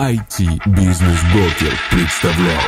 IT-бизнес-брокер представляет.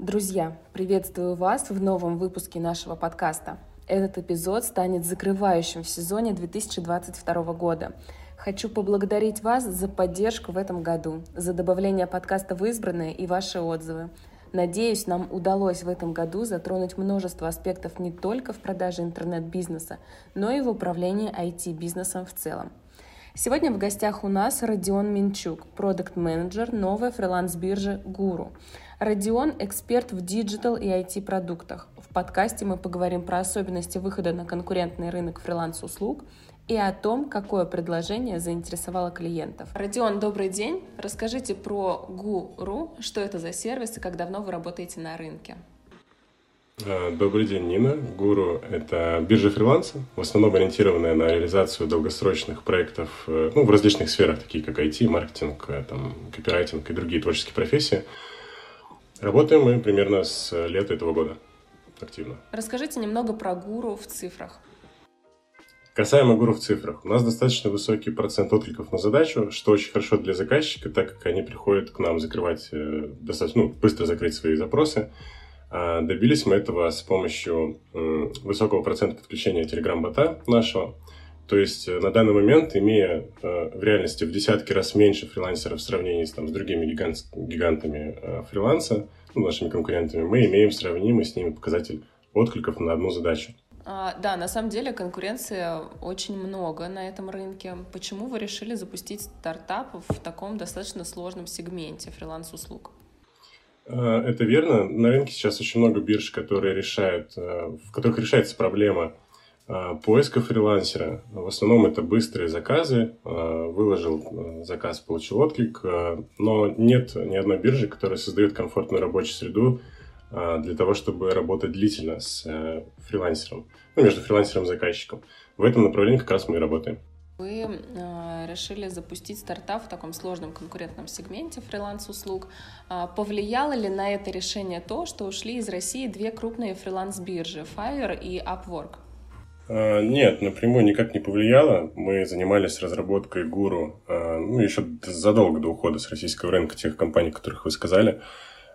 Друзья, приветствую вас в новом выпуске нашего подкаста. Этот эпизод станет закрывающим в сезоне 2022 года. Хочу поблагодарить вас за поддержку в этом году, за добавление подкаста в избранные и ваши отзывы. Надеюсь, нам удалось в этом году затронуть множество аспектов не только в продаже интернет-бизнеса, но и в управлении IT-бизнесом в целом. Сегодня в гостях у нас Родион Минчук, продукт-менеджер новой фриланс-биржи «Гуру». Родион – эксперт в digital и IT-продуктах. В подкасте мы поговорим про особенности выхода на конкурентный рынок фриланс-услуг и о том, какое предложение заинтересовало клиентов. Родион, добрый день. Расскажите про Гуру, что это за сервис и как давно вы работаете на рынке. А, добрый день, Нина. Гуру – это биржа фриланса, в основном ориентированная на реализацию долгосрочных проектов э, ну, в различных сферах, такие как IT, маркетинг, э, там, копирайтинг и другие творческие профессии – Работаем мы примерно с лета этого года активно. Расскажите немного про гуру в цифрах. Касаемо гуру в цифрах, у нас достаточно высокий процент откликов на задачу, что очень хорошо для заказчика, так как они приходят к нам закрывать, э, достаточно ну, быстро закрыть свои запросы. А добились мы этого с помощью высокого процента подключения Telegram-бота нашего. То есть э, на данный момент, имея э, в реальности в десятки раз меньше фрилансеров в сравнении с, там, с другими гигант, гигантами фриланса, ну, нашими конкурентами, мы имеем сравнимый с ними показатель откликов на одну задачу. А, да, на самом деле конкуренции очень много на этом рынке. Почему вы решили запустить стартап в таком достаточно сложном сегменте фриланс-услуг? Это верно. На рынке сейчас очень много бирж, которые решают, в которых решается проблема а, поиска фрилансера. В основном это быстрые заказы. Выложил заказ, получил отклик. Но нет ни одной биржи, которая создает комфортную рабочую среду для того, чтобы работать длительно с фрилансером. Ну, между фрилансером и заказчиком. В этом направлении как раз мы и работаем. Вы решили запустить стартап в таком сложном конкурентном сегменте фриланс-услуг. повлияло ли на это решение то, что ушли из России две крупные фриланс-биржи Fiverr и Upwork? А, нет, напрямую никак не повлияло. Мы занимались разработкой гуру а, ну, еще задолго до ухода с российского рынка тех компаний, которых вы сказали.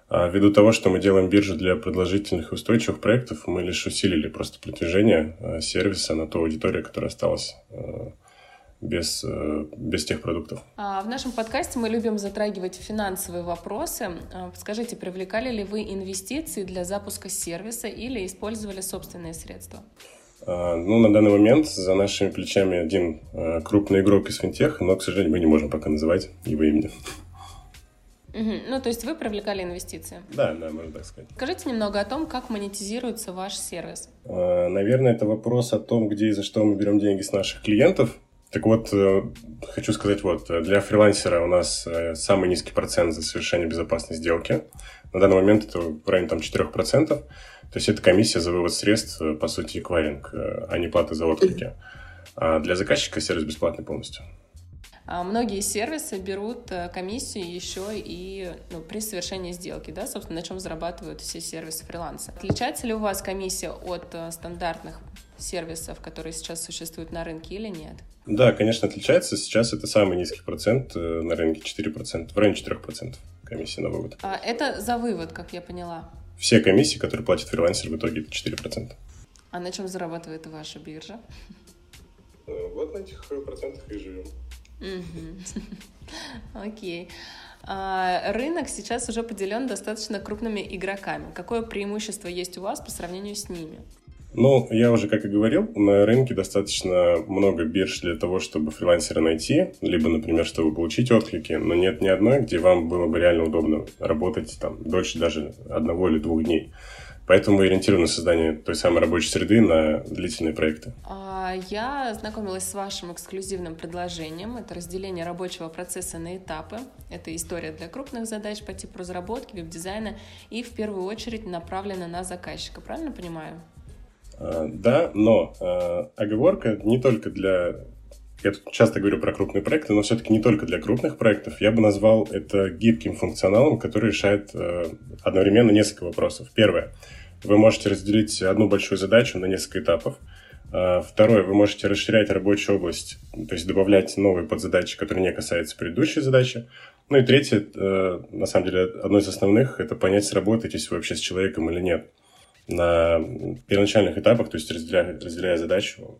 А ввиду того, что мы делаем биржу для продолжительных и устойчивых проектов, мы лишь усилили просто продвижение сервиса на ту аудиторию, которая осталась без, без тех продуктов. В нашем подкасте мы любим затрагивать финансовые вопросы. Скажите, привлекали ли вы инвестиции для запуска сервиса или использовали собственные средства? А, ну, на данный момент за нашими плечами один а, крупный игрок из финтеха, но, к сожалению, мы не можем пока называть его имени. Угу. Ну, то есть вы привлекали инвестиции? Да, да, можно так сказать. Скажите немного о том, как монетизируется ваш сервис. А, наверное, это вопрос о том, где и за что мы берем деньги с наших клиентов. Так вот, э, хочу сказать, вот, для фрилансера у нас э, самый низкий процент за совершение безопасной сделки. На данный момент это в районе там, 4%. То есть это комиссия за вывод средств, э, по сути, эквайринг, э, а не плата за отклики. А для заказчика сервис бесплатный полностью. А многие сервисы берут э, комиссию еще и ну, при совершении сделки, да, собственно, на чем зарабатывают все сервисы фриланса. Отличается ли у вас комиссия от стандартных сервисов, которые сейчас существуют на рынке или нет? Да, конечно, отличается. Сейчас это самый низкий процент на рынке, 4%, в районе 4% комиссии на вывод. А это за вывод, как я поняла все комиссии, которые платит фрилансер, в итоге это 4%. А на чем зарабатывает ваша биржа? Э, вот на этих процентах и живем. Окей. А, рынок сейчас уже поделен достаточно крупными игроками. Какое преимущество есть у вас по сравнению с ними? Ну, я уже, как и говорил, на рынке достаточно много бирж для того, чтобы фрилансера найти, либо, например, чтобы получить отклики, но нет ни одной, где вам было бы реально удобно работать там дольше даже одного или двух дней. Поэтому мы ориентированы на создание той самой рабочей среды на длительные проекты. А, я знакомилась с вашим эксклюзивным предложением. Это разделение рабочего процесса на этапы. Это история для крупных задач по типу разработки, веб-дизайна и в первую очередь направлена на заказчика. Правильно понимаю? А, да, но э, оговорка не только для я тут часто говорю про крупные проекты, но все-таки не только для крупных проектов. Я бы назвал это гибким функционалом, который решает э, одновременно несколько вопросов. Первое. Вы можете разделить одну большую задачу на несколько этапов. Э, второе. Вы можете расширять рабочую область, то есть добавлять новые подзадачи, которые не касаются предыдущей задачи. Ну и третье, э, на самом деле, одно из основных, это понять, сработаетесь вы вообще с человеком или нет. На первоначальных этапах, то есть разделяя, разделяя задачу,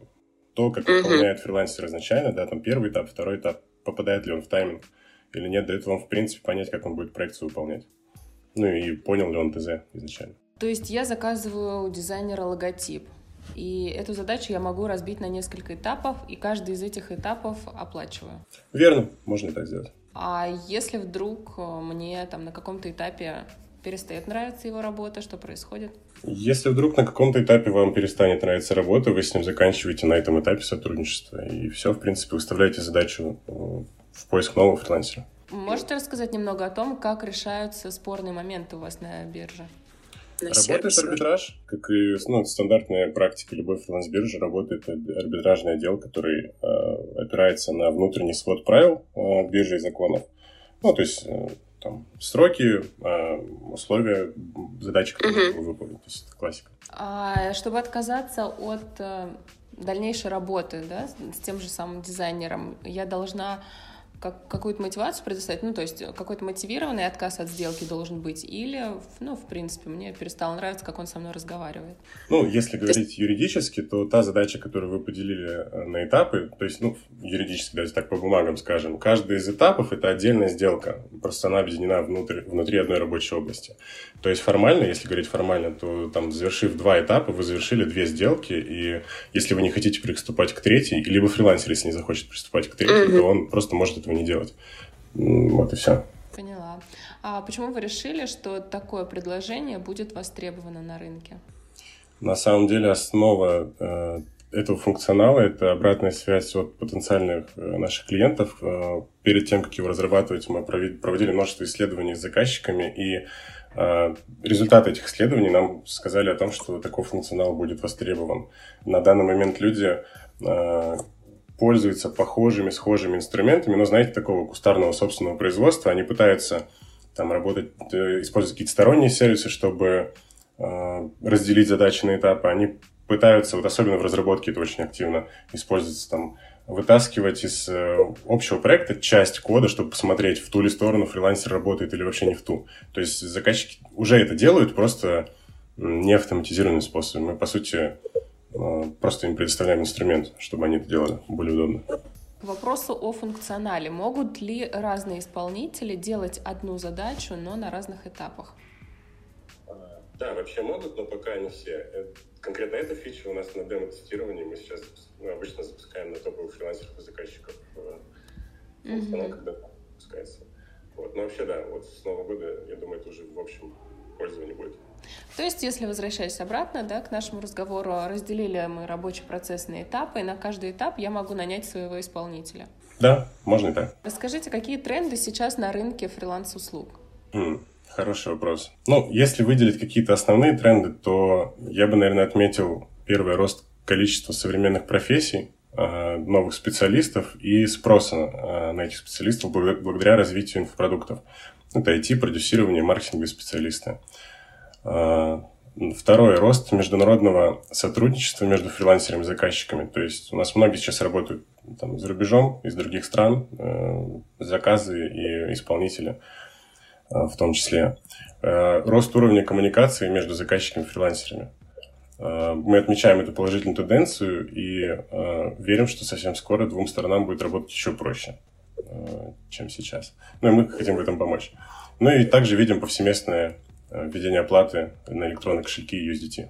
то, как выполняет фрилансер изначально, да, там первый этап, второй этап, попадает ли он в тайминг или нет, дает вам, в принципе, понять, как он будет проекцию выполнять. Ну и понял ли он ТЗ изначально. То есть я заказываю у дизайнера логотип, и эту задачу я могу разбить на несколько этапов, и каждый из этих этапов оплачиваю. Верно, можно и так сделать. А если вдруг э, мне там на каком-то этапе перестает нравиться его работа, что происходит? Если вдруг на каком-то этапе вам перестанет нравиться работа, вы с ним заканчиваете на этом этапе сотрудничества. И все, в принципе, выставляете задачу э, в поиск нового фрилансера. Можете рассказать немного о том, как решаются спорные моменты у вас на бирже? На работает сервисе. арбитраж, как и ну, стандартная практика любой фриланс-биржи, работает арбитражный отдел, который э, опирается на внутренний свод правил э, биржи и законов. Ну, то есть э, там сроки, э, условия, задачи, которые uh-huh. выполнить. То есть это классика. А, чтобы отказаться от э, дальнейшей работы да, с тем же самым дизайнером, я должна как, какую-то мотивацию предоставить, ну, то есть какой-то мотивированный отказ от сделки должен быть, или, ну, в принципе, мне перестало нравиться, как он со мной разговаривает. Ну, если говорить юридически, то та задача, которую вы поделили э, на этапы, то есть, ну, юридически, давайте так по бумагам скажем, каждый из этапов — это отдельная сделка, просто она объединена внутрь, внутри одной рабочей области. То есть формально, если говорить формально, то там, завершив два этапа, вы завершили две сделки, и если вы не хотите приступать к третьей, либо фрилансер, если не захочет приступать к третьей, mm-hmm. то он просто может этого не делать. Вот и все. Поняла. А почему вы решили, что такое предложение будет востребовано на рынке? На самом деле основа э, этого функционала — это обратная связь от потенциальных э, наших клиентов. Э, перед тем, как его разрабатывать, мы проводили множество исследований с заказчиками, и результаты этих исследований нам сказали о том, что такой функционал будет востребован. На данный момент люди пользуются похожими, схожими инструментами, но, знаете, такого кустарного собственного производства. Они пытаются там работать, э, использовать какие-то сторонние сервисы, чтобы э, разделить задачи на этапы. Они пытаются, вот особенно в разработке это очень активно используется, там, вытаскивать из э, общего проекта часть кода, чтобы посмотреть, в ту ли сторону фрилансер работает или вообще не в ту. То есть заказчики уже это делают, просто не автоматизированным способом. Мы, по сути, просто им предоставляем инструмент, чтобы они это делали более удобно. К вопросу о функционале. Могут ли разные исполнители делать одну задачу, но на разных этапах? А, да, вообще могут, но пока не все. Э, конкретно эта фича у нас на демо-тестировании. Мы сейчас мы обычно запускаем на топовых фрилансеров и заказчиков mm-hmm. когда запускается. Вот. Но вообще, да, вот с Нового года, я думаю, это уже в общем пользование будет. То есть, если возвращаясь обратно да, к нашему разговору, разделили мы рабочий процесс на этапы, и на каждый этап я могу нанять своего исполнителя. Да, можно и так. Расскажите, какие тренды сейчас на рынке фриланс-услуг? Mm, хороший вопрос. Ну, если выделить какие-то основные тренды, то я бы, наверное, отметил первый рост количества современных профессий, а, новых специалистов и спроса а, на этих специалистов благодаря развитию инфопродуктов. Это IT, продюсирование, маркетинговые специалисты. А, второй рост международного сотрудничества между фрилансерами и заказчиками. То есть у нас многие сейчас работают там, за рубежом, из других стран, э, заказы и исполнители э, в том числе. Э, рост уровня коммуникации между заказчиками и фрилансерами. Мы отмечаем эту положительную тенденцию и верим, что совсем скоро двум сторонам будет работать еще проще, чем сейчас. Ну и мы хотим в этом помочь. Ну и также видим повсеместное Э, введение оплаты на электронные кошельки USDT.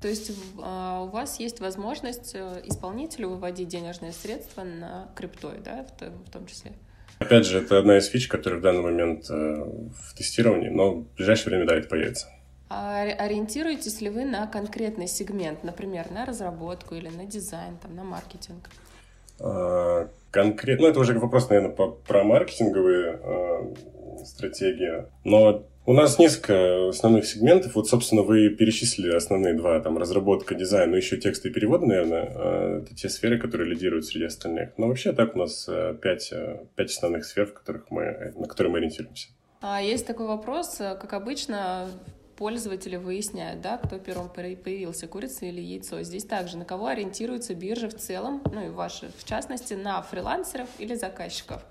То есть а, у вас есть возможность э, исполнителю выводить денежные средства на криптой, да, в том числе? Опять же, это одна из фич, которая в данный момент э, в тестировании, но в ближайшее время, да, это появится. А ориентируетесь ли вы на конкретный сегмент, например, на разработку или на дизайн, там, на маркетинг? А, конкретно, ну, это уже вопрос, наверное, по, про маркетинговые стратегия. Но у нас несколько основных сегментов. Вот, собственно, вы перечислили основные два. Там разработка, дизайн, ну еще тексты и переводы, наверное. А, это те сферы, которые лидируют среди остальных. Но вообще так у нас э, пять, э, пять основных сфер, в которых мы, на которые мы ориентируемся. А есть такой вопрос, как обычно, пользователи выясняют, да, кто первым появился, курица или яйцо. Здесь также на кого ориентируются биржи в целом, ну и ваши в частности, на фрилансеров или заказчиков?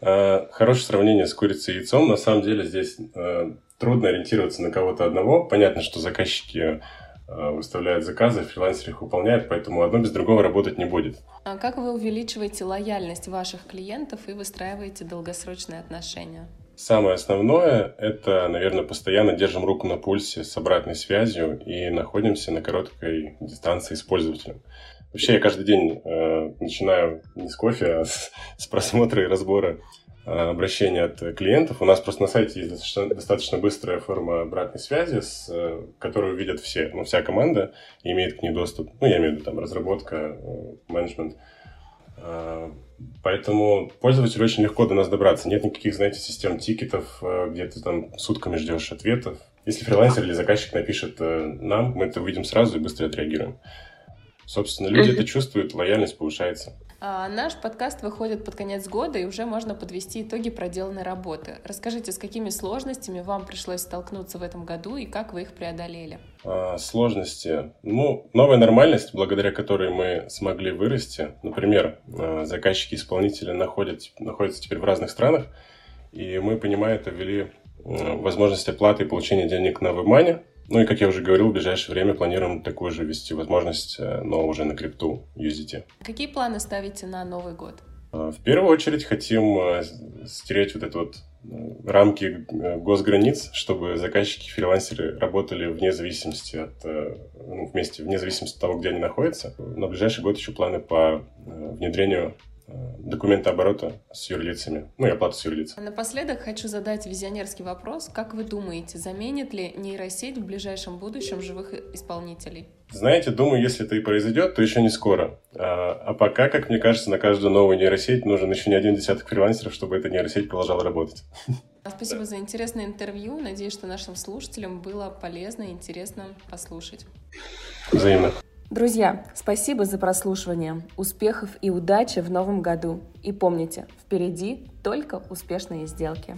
А, хорошее сравнение с курицей и яйцом. На самом деле здесь э, трудно ориентироваться на кого-то одного. Понятно, что заказчики э, выставляют заказы, фрилансеры их выполняют, поэтому одно без другого работать не будет. А как вы увеличиваете лояльность ваших клиентов и выстраиваете долгосрочные отношения? Самое основное – это, наверное, постоянно держим руку на пульсе с обратной связью и находимся на короткой дистанции с пользователем. Вообще я каждый день э, начинаю не с кофе, а с, с просмотра и разбора э, обращений от клиентов. У нас просто на сайте есть достаточно, достаточно быстрая форма обратной связи, с, э, которую видят все, ну, вся команда имеет к ней доступ. Ну, я имею в виду там разработка, э, менеджмент. Э, Поэтому пользователю очень легко до нас добраться. Нет никаких, знаете, систем тикетов, э, где ты там сутками ждешь ответов. Если фрилансер или заказчик напишет э, нам, мы это увидим сразу и быстро отреагируем. Собственно, люди это чувствуют, лояльность повышается. А, наш подкаст выходит под конец года, и уже можно подвести итоги проделанной работы. Расскажите, с какими сложностями вам пришлось столкнуться в этом году и как вы их преодолели? А, сложности. Ну, новая нормальность, благодаря которой мы смогли вырасти. Например, а, заказчики-исполнители находят, находятся теперь в разных странах, и мы, понимая это, ввели возможность оплаты и получения денег на WebMoney, ну и, как я уже говорил, в ближайшее время планируем такую же ввести возможность, э, но уже на крипту USDT. Какие планы ставите на Новый год? А, в первую очередь хотим э, стереть вот это вот э, рамки госграниц, чтобы заказчики, фрилансеры работали вне зависимости от, ну, вместе, вне зависимости от того, где они находятся. На ближайший год еще планы по внедрению документы оборота с юрлицами, ну и оплату с юрлицами. Напоследок хочу задать визионерский вопрос. Как вы думаете, заменит ли нейросеть в ближайшем будущем живых исполнителей? Знаете, думаю, если это и произойдет, то еще не скоро. А, а пока, как мне кажется, на каждую новую нейросеть нужен еще не один десяток фрилансеров, чтобы эта нейросеть продолжала работать. Спасибо за интересное интервью. Надеюсь, что нашим слушателям было полезно и интересно послушать. Взаимно. Друзья, спасибо за прослушивание. Успехов и удачи в новом году. И помните, впереди только успешные сделки.